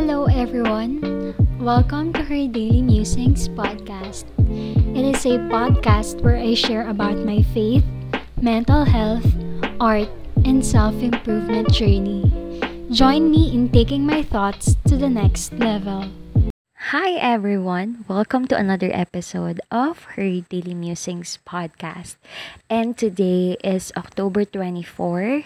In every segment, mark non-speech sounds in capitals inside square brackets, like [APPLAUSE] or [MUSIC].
Hello, everyone. Welcome to her Daily Musings podcast. It is a podcast where I share about my faith, mental health, art, and self improvement journey. Join me in taking my thoughts to the next level. Hi everyone! Welcome to another episode of her Daily Musings podcast. And today is October 24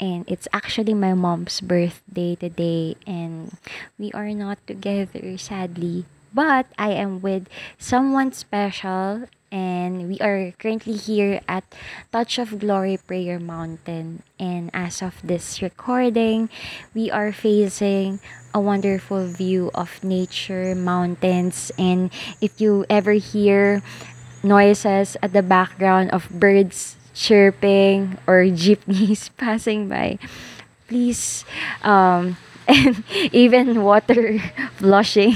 and it's actually my mom's birthday today and we are not together sadly. But I am with someone special and we are currently here at Touch of Glory Prayer Mountain. And as of this recording, we are facing a wonderful view of nature, mountains, and if you ever hear noises at the background of birds chirping or jeepneys [LAUGHS] passing by, please, um, [LAUGHS] and even water [LAUGHS] flushing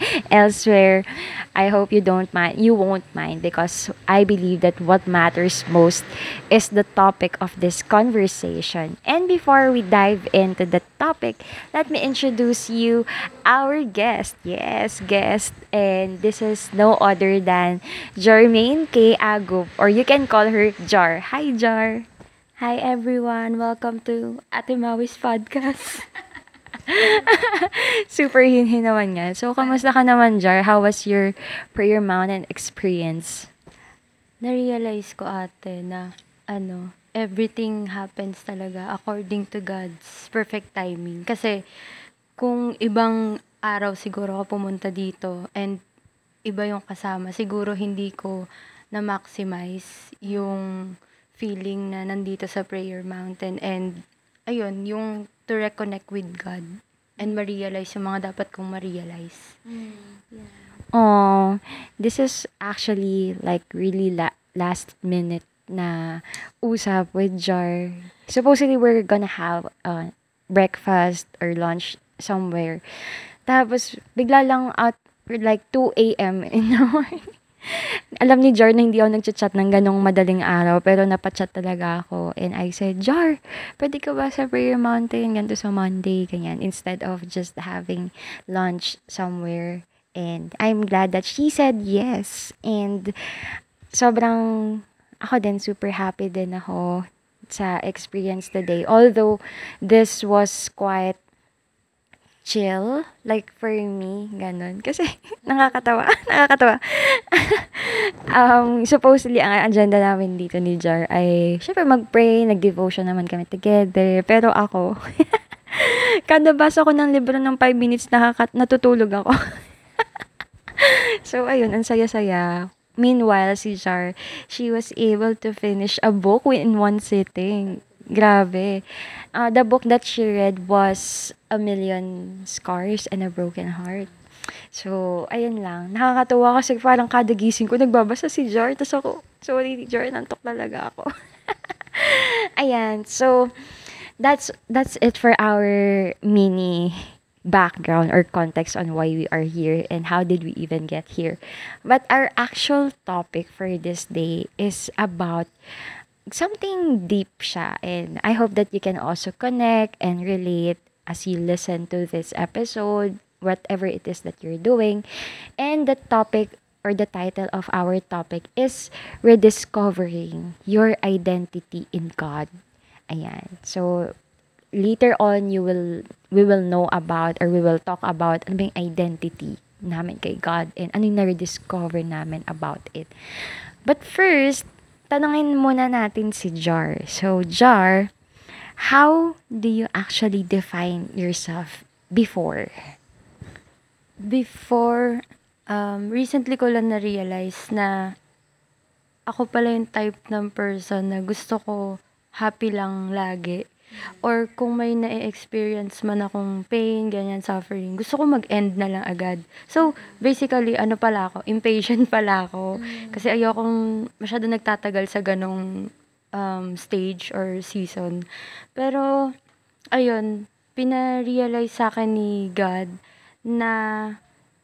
[LAUGHS] elsewhere. I hope you don't mind. You won't mind because I believe that what matters most is the topic of this conversation. And before we dive into the topic, let me introduce you our guest. Yes, guest. And this is no other than Jermaine K. Agup, or you can call her Jar. Hi, Jar. Hi everyone, welcome to Ate Mawi's podcast. [LAUGHS] [LAUGHS] Super hinhin naman nga. So, kamusta ka naman, Jar? How was your prayer mountain experience? Na-realize ko ate na ano, everything happens talaga according to God's perfect timing. Kasi kung ibang araw siguro ako pumunta dito and iba yung kasama, siguro hindi ko na-maximize yung feeling na nandito sa prayer mountain and ayun, yung to reconnect with God and ma-realize yung mga dapat kong ma-realize. Oh, this is actually like really la- last minute na usap with Jar. Supposedly we're gonna have uh, breakfast or lunch somewhere. Tapos bigla lang at like 2 a.m. in the [LAUGHS] morning. [LAUGHS] Alam ni Jar na hindi ako nagchat-chat ng ganong madaling araw, pero napachat talaga ako. And I said, Jar, pwede ka ba sa Prayer Mountain, ganito sa Monday, ganyan, instead of just having lunch somewhere. And I'm glad that she said yes. And sobrang, ako din, super happy din ako sa experience today. Although, this was quite chill, like for me, ganun. Kasi, [LAUGHS] nakakatawa, [LAUGHS] nakakatawa. [LAUGHS] um, supposedly, ang agenda namin dito ni Jar ay, syempre mag-pray, nag-devotion naman kami together. Pero ako, kada basa ko ng libro ng 5 minutes, nakakat natutulog ako. so, ayun, ang saya-saya. Meanwhile, si Jar, she was able to finish a book in one sitting. Grabe. Uh, the book that she read was A Million Scars and a Broken Heart. So, ayun lang. Nakakatuwa kasi parang kada gising ko, nagbabasa si Jar. Tapos ako, sorry, Jar, nantok talaga ako. [LAUGHS] Ayan. So, that's that's it for our mini background or context on why we are here and how did we even get here. But our actual topic for this day is about something deep siya. And I hope that you can also connect and relate as you listen to this episode whatever it is that you're doing. And the topic or the title of our topic is rediscovering your identity in God. Ayan. So later on you will we will know about or we will talk about ano ba yung identity namin kay God and ano yung na-rediscover namin about it. But first tanungin muna natin si Jar. So, Jar, how do you actually define yourself before? Before, um, recently ko lang na-realize na ako pala yung type ng person na gusto ko happy lang lagi. Or kung may na-experience man akong pain, ganyan, suffering, gusto ko mag-end na lang agad. So, basically, ano pala ako, [LAUGHS] impatient pala ako. Kasi ayokong masyado nagtatagal sa ganong um, stage or season. Pero, ayun, pina-realize sa akin ni God na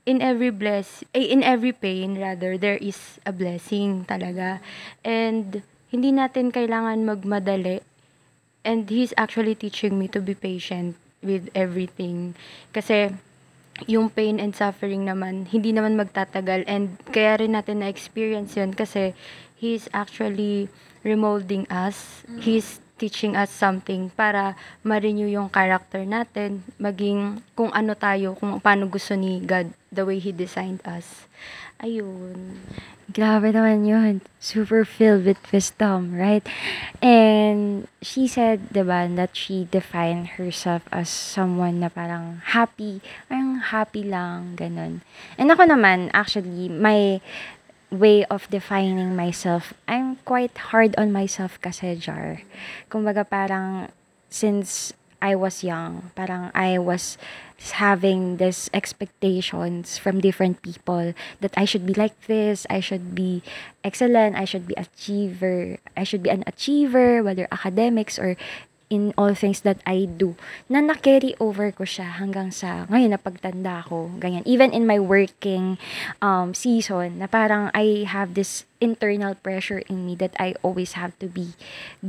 in every bless, eh, in every pain rather, there is a blessing talaga. And hindi natin kailangan magmadali. And He's actually teaching me to be patient with everything. Kasi yung pain and suffering naman, hindi naman magtatagal and kaya rin natin na-experience yun kasi He's actually remolding us. He's teaching us something para ma-renew yung character natin, maging kung ano tayo, kung paano gusto ni God, the way He designed us. Ayun. Grabe naman yun. Super filled with wisdom, right? And she said, di ba, that she defined herself as someone na parang happy, parang happy lang, ganun. And ako naman, actually, my way of defining myself, I'm quite hard on myself kasi, Jar. Kumbaga parang, since I was young, parang I was having this expectations from different people that I should be like this, I should be excellent, I should be achiever, I should be an achiever, whether academics or in all things that I do, na na-carry over ko siya hanggang sa ngayon na pagtanda ko, ganyan. Even in my working um, season, na parang I have this internal pressure in me that I always have to be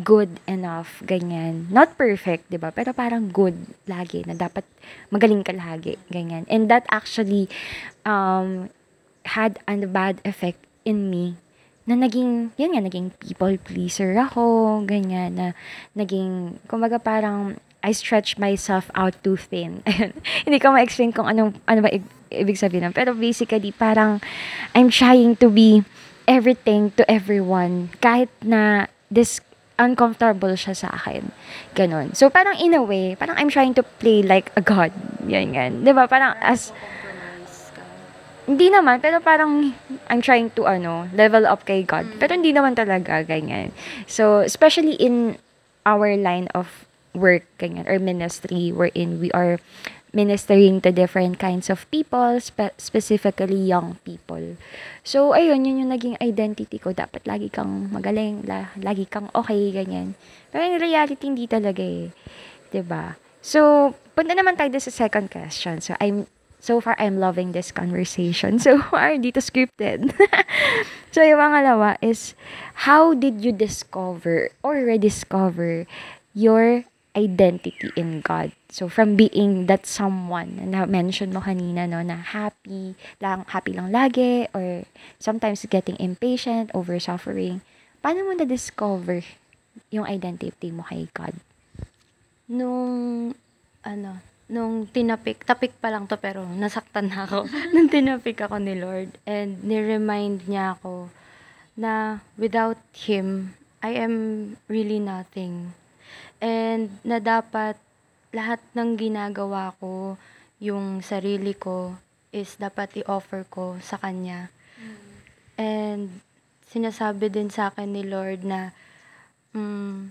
good enough, ganyan. Not perfect, di ba? Pero parang good lagi, na dapat magaling ka lagi, ganyan. And that actually um, had a bad effect in me na naging, yun nga, naging people pleaser ako, ganyan, na naging, kumbaga parang, I stretch myself out too thin. [LAUGHS] Hindi ko ma-explain kung anong, ano ba i- ibig sabihin nun. Pero basically, parang, I'm trying to be everything to everyone. Kahit na this uncomfortable siya sa akin. Ganon. So, parang in a way, parang I'm trying to play like a god. Yan, yan. Diba? Parang as, hindi naman, pero parang I'm trying to ano, level up kay God. Pero hindi naman talaga ganyan. So, especially in our line of work, ganyan, or ministry, wherein we are ministering to different kinds of people, spe- specifically young people. So, ayun, yun yung naging identity ko. Dapat lagi kang magaling, la- lagi kang okay, ganyan. Pero in reality, hindi talaga eh. ba So, punta naman tayo sa second question. So, I'm so far I'm loving this conversation. [LAUGHS] So far, dito scripted. [LAUGHS] so yung pangalawa is, how did you discover or rediscover your identity in God? So from being that someone na mention mo kanina no na happy lang happy lang lagi or sometimes getting impatient over suffering. Paano mo na discover yung identity mo kay God? Nung, ano, nung tinapik, tapik pa lang to pero nasaktan na ako. [LAUGHS] nung tinapik ako ni Lord and ni-remind niya ako na without Him, I am really nothing. And na dapat lahat ng ginagawa ko, yung sarili ko, is dapat i-offer ko sa Kanya. And sinasabi din sa akin ni Lord na, mm,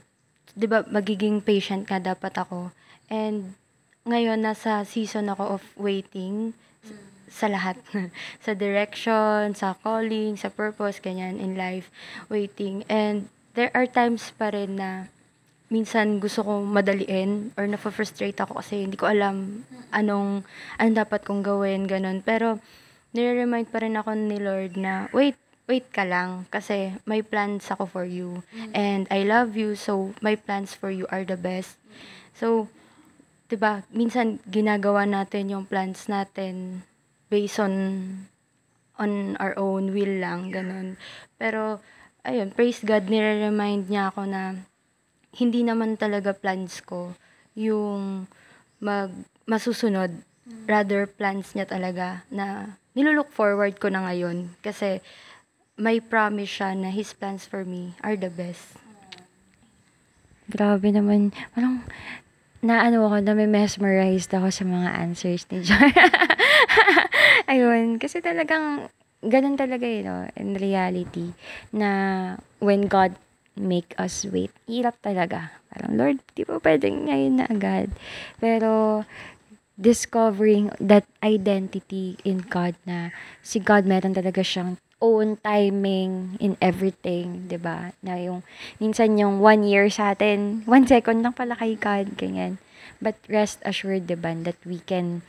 'di ba magiging patient nga dapat ako. And ngayon nasa season ako of waiting s- sa lahat. [LAUGHS] sa direction, sa calling, sa purpose, ganyan in life, waiting. And there are times pa rin na minsan gusto kong madaliin or na-frustrate ako kasi hindi ko alam anong anong dapat kong gawin, ganun. Pero nire-remind pa rin ako ni Lord na wait, wait ka lang kasi may plans ako for you and I love you so my plans for you are the best. So, 'di ba, minsan ginagawa natin yung plans natin based on on our own will lang, ganun. Pero ayun, praise God, nire-remind niya ako na hindi naman talaga plans ko yung mag masusunod. Rather plans niya talaga na nilulook forward ko na ngayon kasi may promise siya na his plans for me are the best. Grabe naman. Parang, naano ako, na may mesmerized ako sa mga answers ni Jar. [LAUGHS] Ayun. Kasi talagang, ganun talaga eh, no? In reality, na when God make us wait, hirap talaga. Parang, Lord, di ba pwedeng ngayon na agad? Pero, discovering that identity in God na si God meron talaga siyang own timing in everything, 'di ba? Na yung minsan yung one year sa atin, one second lang pala kay God, ganyan. But rest assured, 'di ba, that we can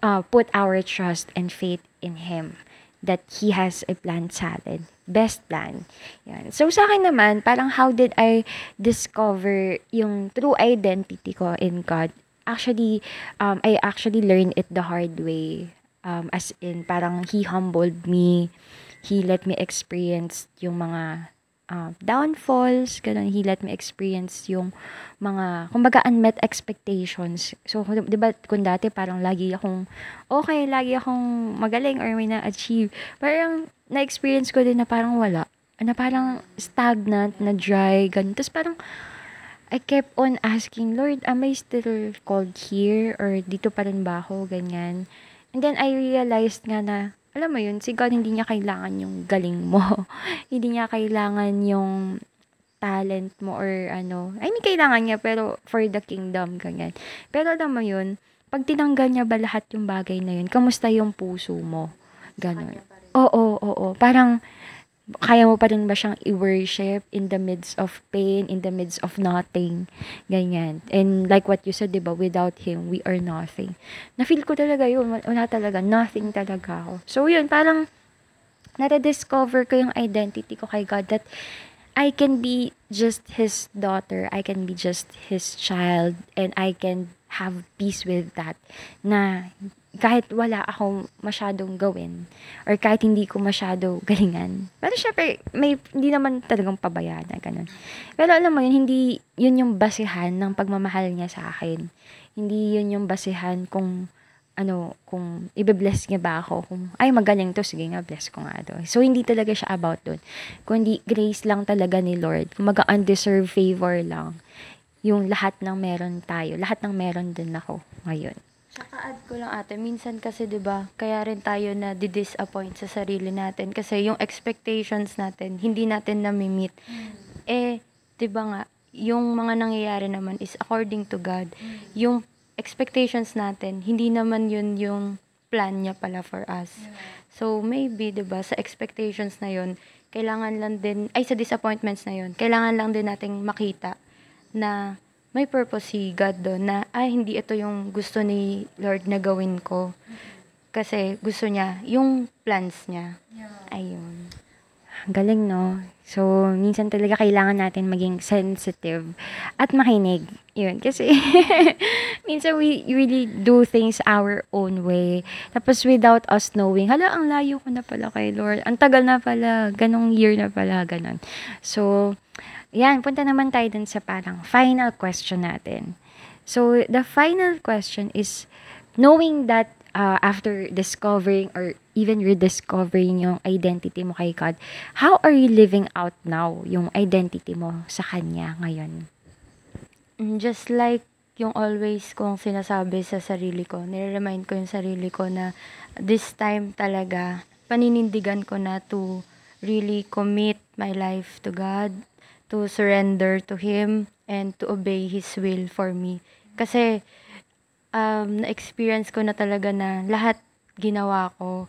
uh, put our trust and faith in Him that He has a plan sa atin. Best plan. Yan. So, sa akin naman, parang how did I discover yung true identity ko in God? actually, um, I actually learned it the hard way. Um, as in, parang he humbled me. He let me experience yung mga uh, downfalls, ganun. He let me experience yung mga, kumbaga, unmet expectations. So, di ba, kung dati parang lagi akong, okay, lagi akong magaling or may na-achieve. Parang, na-experience ko din na parang wala. Na parang stagnant, na dry, ganun. Tapos parang, I kept on asking, Lord, am I still called here? Or dito pa rin ba ako? Ganyan. And then, I realized nga na, alam mo yun, si God hindi niya kailangan yung galing mo. [LAUGHS] hindi niya kailangan yung talent mo or ano. I mean, kailangan niya, pero for the kingdom, ganyan. Pero alam mo yun, pag tinanggal niya ba lahat yung bagay na yun, kamusta yung puso mo? Ganon. Oo, oo, oo. Parang, kaya mo pa rin ba siyang i-worship in the midst of pain, in the midst of nothing, ganyan. And like what you said, di ba, without Him, we are nothing. Na-feel ko talaga yun, wala talaga, nothing talaga ako. So yun, parang, nare-discover ko yung identity ko kay God that I can be just His daughter, I can be just His child, and I can have peace with that, na kahit wala akong masyadong gawin or kahit hindi ko masyado [LAUGHS] galingan. Pero syempre, may, hindi naman talagang pabayaan na ganun. Pero alam mo yun, hindi yun yung basihan ng pagmamahal niya sa akin. Hindi yun yung basihan kung ano, kung ibe-bless niya ba ako, kung, ay, magaling to, sige nga, bless ko nga to. So, hindi talaga siya about dun. Kundi, grace lang talaga ni Lord. Kung maga undeserved favor lang. Yung lahat ng meron tayo. Lahat ng meron din ako ngayon. Tsaka add ko lang ate, minsan kasi 'di ba, kaya rin tayo na di-disappoint sa sarili natin kasi yung expectations natin hindi natin na-meet. Mm. Eh 'di ba nga, yung mga nangyayari naman is according to God. Mm. Yung expectations natin, hindi naman yun yung plan niya pala for us. Yeah. So maybe 'di ba sa expectations na yun, kailangan lang din ay sa disappointments na yun, kailangan lang din nating makita na may purpose si God doon na, ay, hindi ito yung gusto ni Lord na gawin ko. Kasi gusto niya, yung plans niya. Ayun. Galing, no? So, minsan talaga kailangan natin maging sensitive at makinig. Yun. Kasi, [LAUGHS] minsan we really do things our own way. Tapos, without us knowing, hala, ang layo ko na pala kay Lord. Ang tagal na pala. Ganong year na pala. Ganon. So, yan, punta naman tayo dun sa parang final question natin. So, the final question is, knowing that uh, after discovering or even rediscovering yung identity mo kay God, how are you living out now yung identity mo sa Kanya ngayon? Mm, just like yung always kong sinasabi sa sarili ko, nire-remind ko yung sarili ko na this time talaga, paninindigan ko na to really commit my life to God to surrender to Him and to obey His will for me. Kasi, um, na-experience ko na talaga na lahat ginawa ko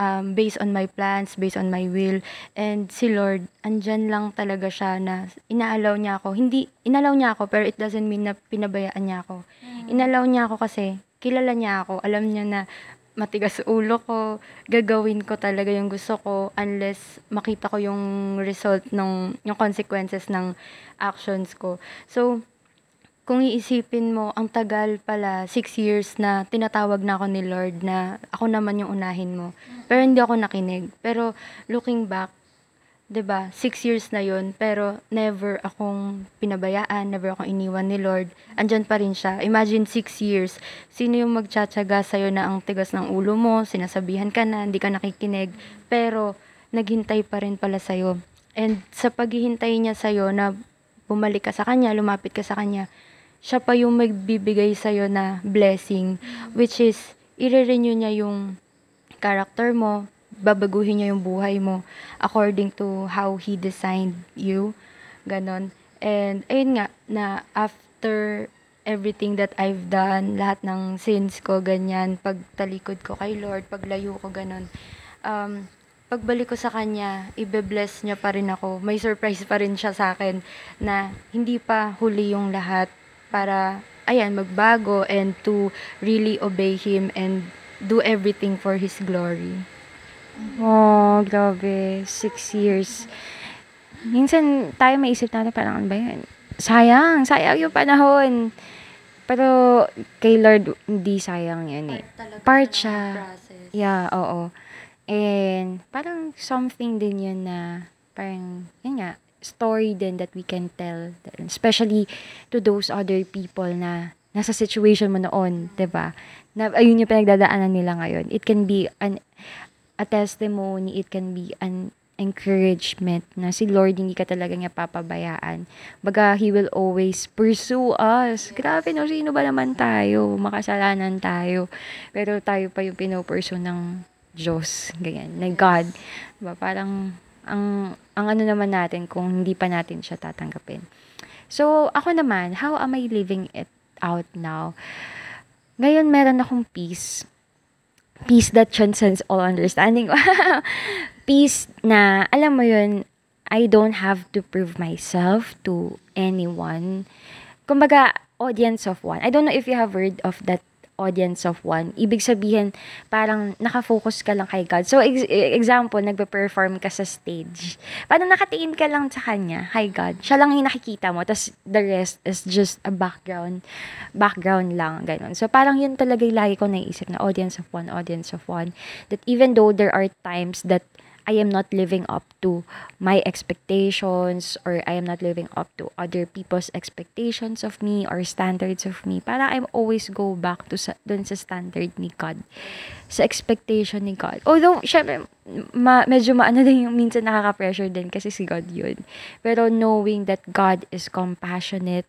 um, based on my plans, based on my will. And si Lord, andyan lang talaga siya na inaalaw niya ako. Hindi, inalaw niya ako, pero it doesn't mean na pinabayaan niya ako. Mm-hmm. Inalaw niya ako kasi kilala niya ako. Alam niya na matigas ulo ko, gagawin ko talaga yung gusto ko unless makita ko yung result ng yung consequences ng actions ko. So, kung iisipin mo, ang tagal pala, six years na tinatawag na ako ni Lord na ako naman yung unahin mo. Pero hindi ako nakinig. Pero looking back, 'di ba? Six years na 'yon, pero never akong pinabayaan, never akong iniwan ni Lord. Andiyan pa rin siya. Imagine six years. Sino yung magtsatsaga sa na ang tigas ng ulo mo, sinasabihan ka na, hindi ka nakikinig, pero naghintay pa rin pala sa And sa paghihintay niya sa na bumalik ka sa kanya, lumapit ka sa kanya, siya pa yung magbibigay sa na blessing, which is i-renew niya yung character mo, babaguhin niya yung buhay mo according to how He designed you. Ganon. And, ayun nga, na after everything that I've done, lahat ng sins ko, ganyan, pagtalikod ko kay Lord, paglayo ko, ganon. Um, pagbalik ko sa Kanya, ibe-bless niya pa rin ako. May surprise pa rin siya sa akin na hindi pa huli yung lahat para, ayan, magbago and to really obey Him and do everything for His glory. Oh, grabe. Six years. Minsan tayo maisip natin parang ano ba yan? Sayang, sayang yung panahon. Pero kay Lord, hindi sayang yan eh. Part siya. Yeah, oo. And parang something din yun na parang, yun nga, story din that we can tell. Especially to those other people na nasa situation mo noon, 'di ba? Na ayun yung pinagdadaanan nila ngayon. It can be an a testimony, it can be an encouragement na si Lord hindi ka talaga niya papabayaan. Baga, He will always pursue us. Grabe no, sino ba naman tayo? Makasalanan tayo. Pero tayo pa yung pinopursue ng Diyos. Ganyan, na God. Diba? Parang, ang, ang ano naman natin kung hindi pa natin siya tatanggapin. So, ako naman, how am I living it out now? Ngayon, meron akong peace. Peace that transcends all understanding. [LAUGHS] peace na, alam mo yun, I don't have to prove myself to anyone. Kumbaga, audience of one. I don't know if you have heard of that audience of one. Ibig sabihin, parang nakafocus ka lang kay God. So, ex- example, nagpe-perform ka sa stage. Parang nakatingin ka lang sa Kanya, kay God. Siya lang yung nakikita mo, tas the rest is just a background, background lang, ganun. So, parang yun talaga yung lagi ko naisip na audience of one, audience of one. That even though there are times that I am not living up to my expectations or I am not living up to other people's expectations of me or standards of me. Para I'm always go back to sa, dun sa standard ni God. Sa expectation ni God. Although, syempre, ma, medyo maano din yung minsan nakaka-pressure din kasi si God yun. Pero knowing that God is compassionate,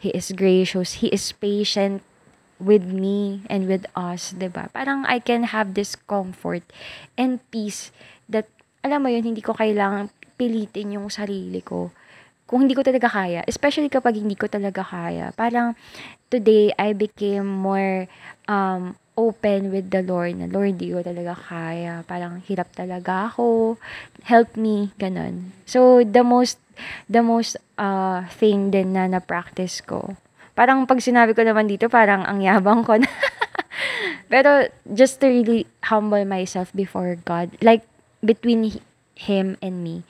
He is gracious, He is patient with me and with us, 'di ba? Parang I can have this comfort and peace that alam mo yun, hindi ko kailangan pilitin yung sarili ko. Kung hindi ko talaga kaya, especially kapag hindi ko talaga kaya. Parang today I became more um open with the Lord na Lord, di ko talaga kaya. Parang hirap talaga ako. Help me, ganun. So the most the most uh thing din na na-practice ko. Parang pag sinabi ko naman dito, parang ang yabang ko na. [LAUGHS] Pero just to really humble myself before God. Like between him and me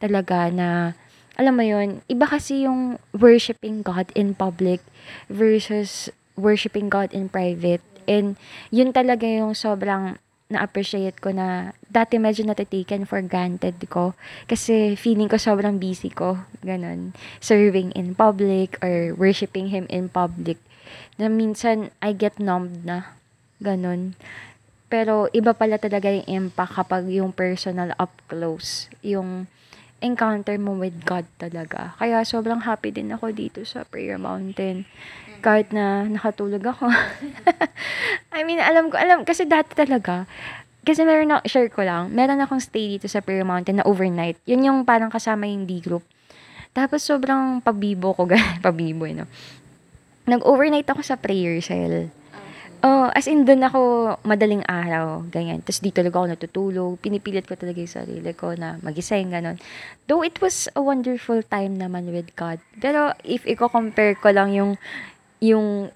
talaga na alam mo yon iba kasi yung worshiping God in public versus worshiping God in private and yun talaga yung sobrang na-appreciate ko na dati medyo natataken for granted ko kasi feeling ko sobrang busy ko ganun serving in public or worshiping him in public na minsan I get numbed na ganun pero iba pala talaga yung impact kapag yung personal up close, yung encounter mo with God talaga. Kaya sobrang happy din ako dito sa Prayer Mountain. Kahit na nakatulog ako. [LAUGHS] I mean, alam ko, alam, kasi dati talaga, kasi meron na, share ko lang, meron akong stay dito sa Prayer Mountain na overnight. Yun yung parang kasama yung D-group. Tapos sobrang pabibo ko, [LAUGHS] pabibo, eh, no? Nag-overnight ako sa prayer cell. Oh, as in do'n ako madaling araw, ganyan. Tapos dito talaga ako natutulog. Pinipilit ko talaga yung sarili ko na magising, gano'n. Though it was a wonderful time naman with God. Pero if i-compare ko lang yung, yung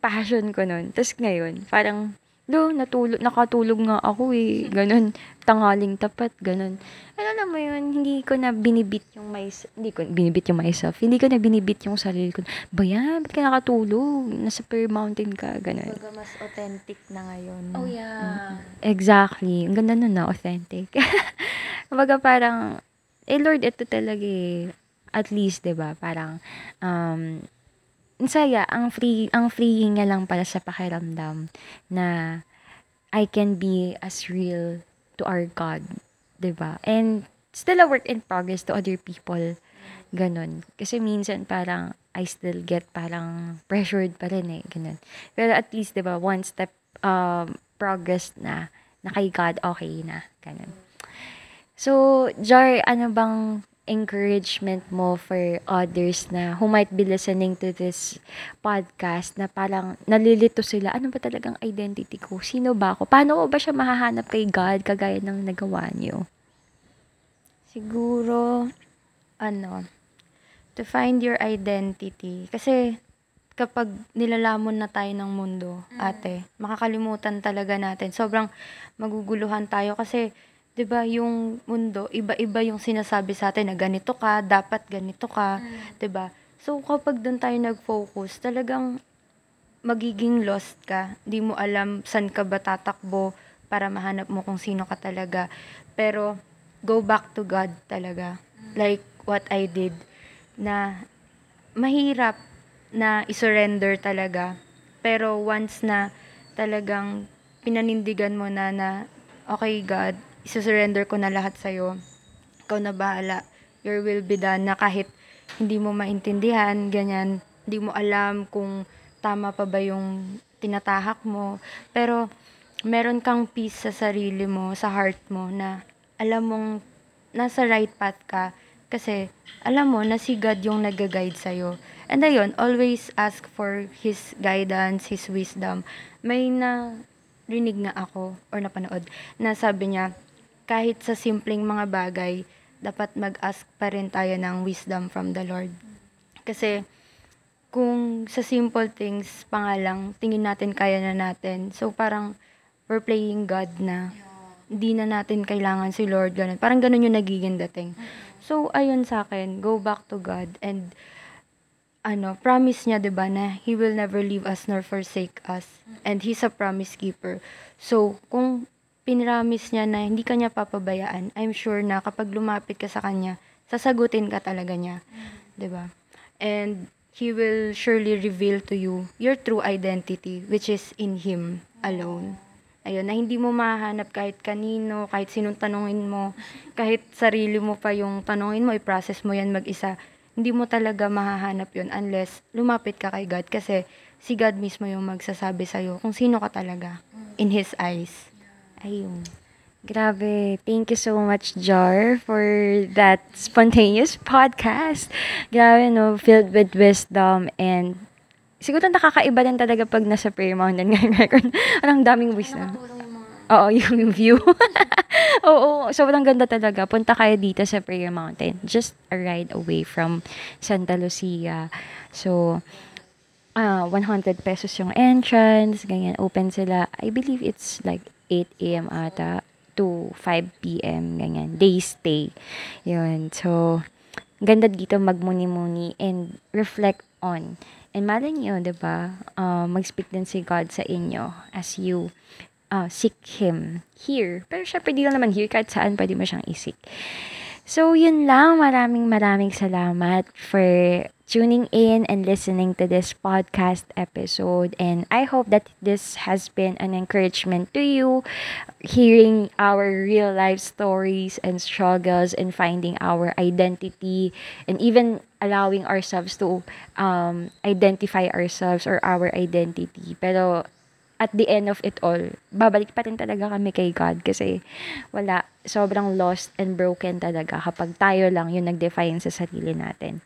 passion ko nun. Tapos ngayon, parang Lo, natulog, nakatulog nga ako eh. Ganun. Tanghaling tapat, ganun. Ano alam mo yun, hindi ko na binibit yung my, hindi ko binibit yung myself. Hindi ko na binibit yung sarili ko. Ba yan? Ba't ka nakatulog? Nasa Pearl Mountain ka, ganun. Baga mas authentic na ngayon. Oh, yeah. Exactly. Ang ganda nun na, authentic. [LAUGHS] Baga parang, eh Lord, ito talaga eh. At least, 'di ba Parang, um, ang saya, ang free, ang freeing niya lang pala sa pakiramdam na I can be as real to our God, 'di ba? And still a work in progress to other people. Ganon. Kasi minsan parang I still get parang pressured pa rin eh. Ganon. Pero at least, 'di ba, one step um, progress na na kay God okay na. Ganon. So, Jar, ano bang encouragement mo for others na who might be listening to this podcast na parang nalilito sila, ano ba talagang identity ko? Sino ba ako? Paano ko ba siya mahahanap kay God kagaya ng nagawa niyo? Siguro, ano, to find your identity. Kasi, kapag nilalamon na tayo ng mundo, ate, makakalimutan talaga natin. Sobrang maguguluhan tayo kasi 'di ba yung mundo, iba-iba yung sinasabi sa atin na ganito ka, dapat ganito ka, 'di ba? So kapag doon tayo nag-focus, talagang magiging lost ka. Di mo alam saan ka ba tatakbo para mahanap mo kung sino ka talaga. Pero go back to God talaga. Like what I did na mahirap na isurrender talaga. Pero once na talagang pinanindigan mo na na okay God, isusurrender ko na lahat sa'yo. Ikaw na bahala. Your will be done na kahit hindi mo maintindihan, ganyan, hindi mo alam kung tama pa ba yung tinatahak mo. Pero meron kang peace sa sarili mo, sa heart mo na alam mong nasa right path ka kasi alam mo na si God yung nag-guide sa'yo. And ayun, always ask for His guidance, His wisdom. May na rinig nga ako or napanood na sabi niya, kahit sa simpleng mga bagay, dapat mag-ask pa rin tayo ng wisdom from the Lord. Kasi kung sa simple things pa nga lang, tingin natin kaya na natin. So parang we're playing God na hindi na natin kailangan si Lord. Ganun. Parang ganun yung nagiging dating. So ayun sa akin, go back to God and ano, promise niya 'di ba na he will never leave us nor forsake us and he's a promise keeper. So kung pinramis niya na hindi kanya papabayaan, I'm sure na kapag lumapit ka sa kanya, sasagutin ka talaga niya. 'Di ba? And he will surely reveal to you your true identity which is in him alone. Ayun, na hindi mo mahanap kahit kanino, kahit sinong tanungin mo, [LAUGHS] kahit sarili mo pa yung tanungin mo, i-process mo yan mag-isa. Hindi mo talaga mahahanap yun unless lumapit ka kay God kasi si God mismo yung magsasabi sa'yo kung sino ka talaga in His eyes. Ayun. Grabe. Thank you so much, Jar, for that spontaneous podcast. Grabe, no? Filled with wisdom and siguro nakakaiba din talaga pag nasa prayer mountain ngayon record. Parang daming wisdom. Oo, yung view. [LAUGHS] Oo, sobrang ganda talaga. Punta kayo dito sa Prayer Mountain. Just a ride away from Santa Lucia. So, ah 100 pesos yung entrance, ganyan. Open sila. I believe it's like 8 a.m. ata to 5 p.m. ganyan. Day stay. Yun. So, ganda dito magmuni-muni and reflect on. And malay nyo, di ba, uh, mag-speak din si God sa inyo as you uh, seek Him here. Pero syempre, di lang naman here, kahit saan pwede mo siyang isik. So, yun lang. Maraming maraming salamat for tuning in and listening to this podcast episode. And I hope that this has been an encouragement to you, hearing our real life stories and struggles and finding our identity and even allowing ourselves to um, identify ourselves or our identity. Pero at the end of it all, babalik pa rin talaga kami kay God kasi wala, sobrang lost and broken talaga kapag tayo lang yung nag-define sa sarili natin.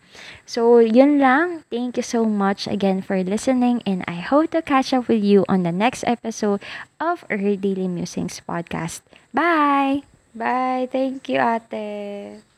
So, yun lang. Thank you so much again for listening and I hope to catch up with you on the next episode of Her Daily Musings podcast. Bye! Bye! Thank you, ate!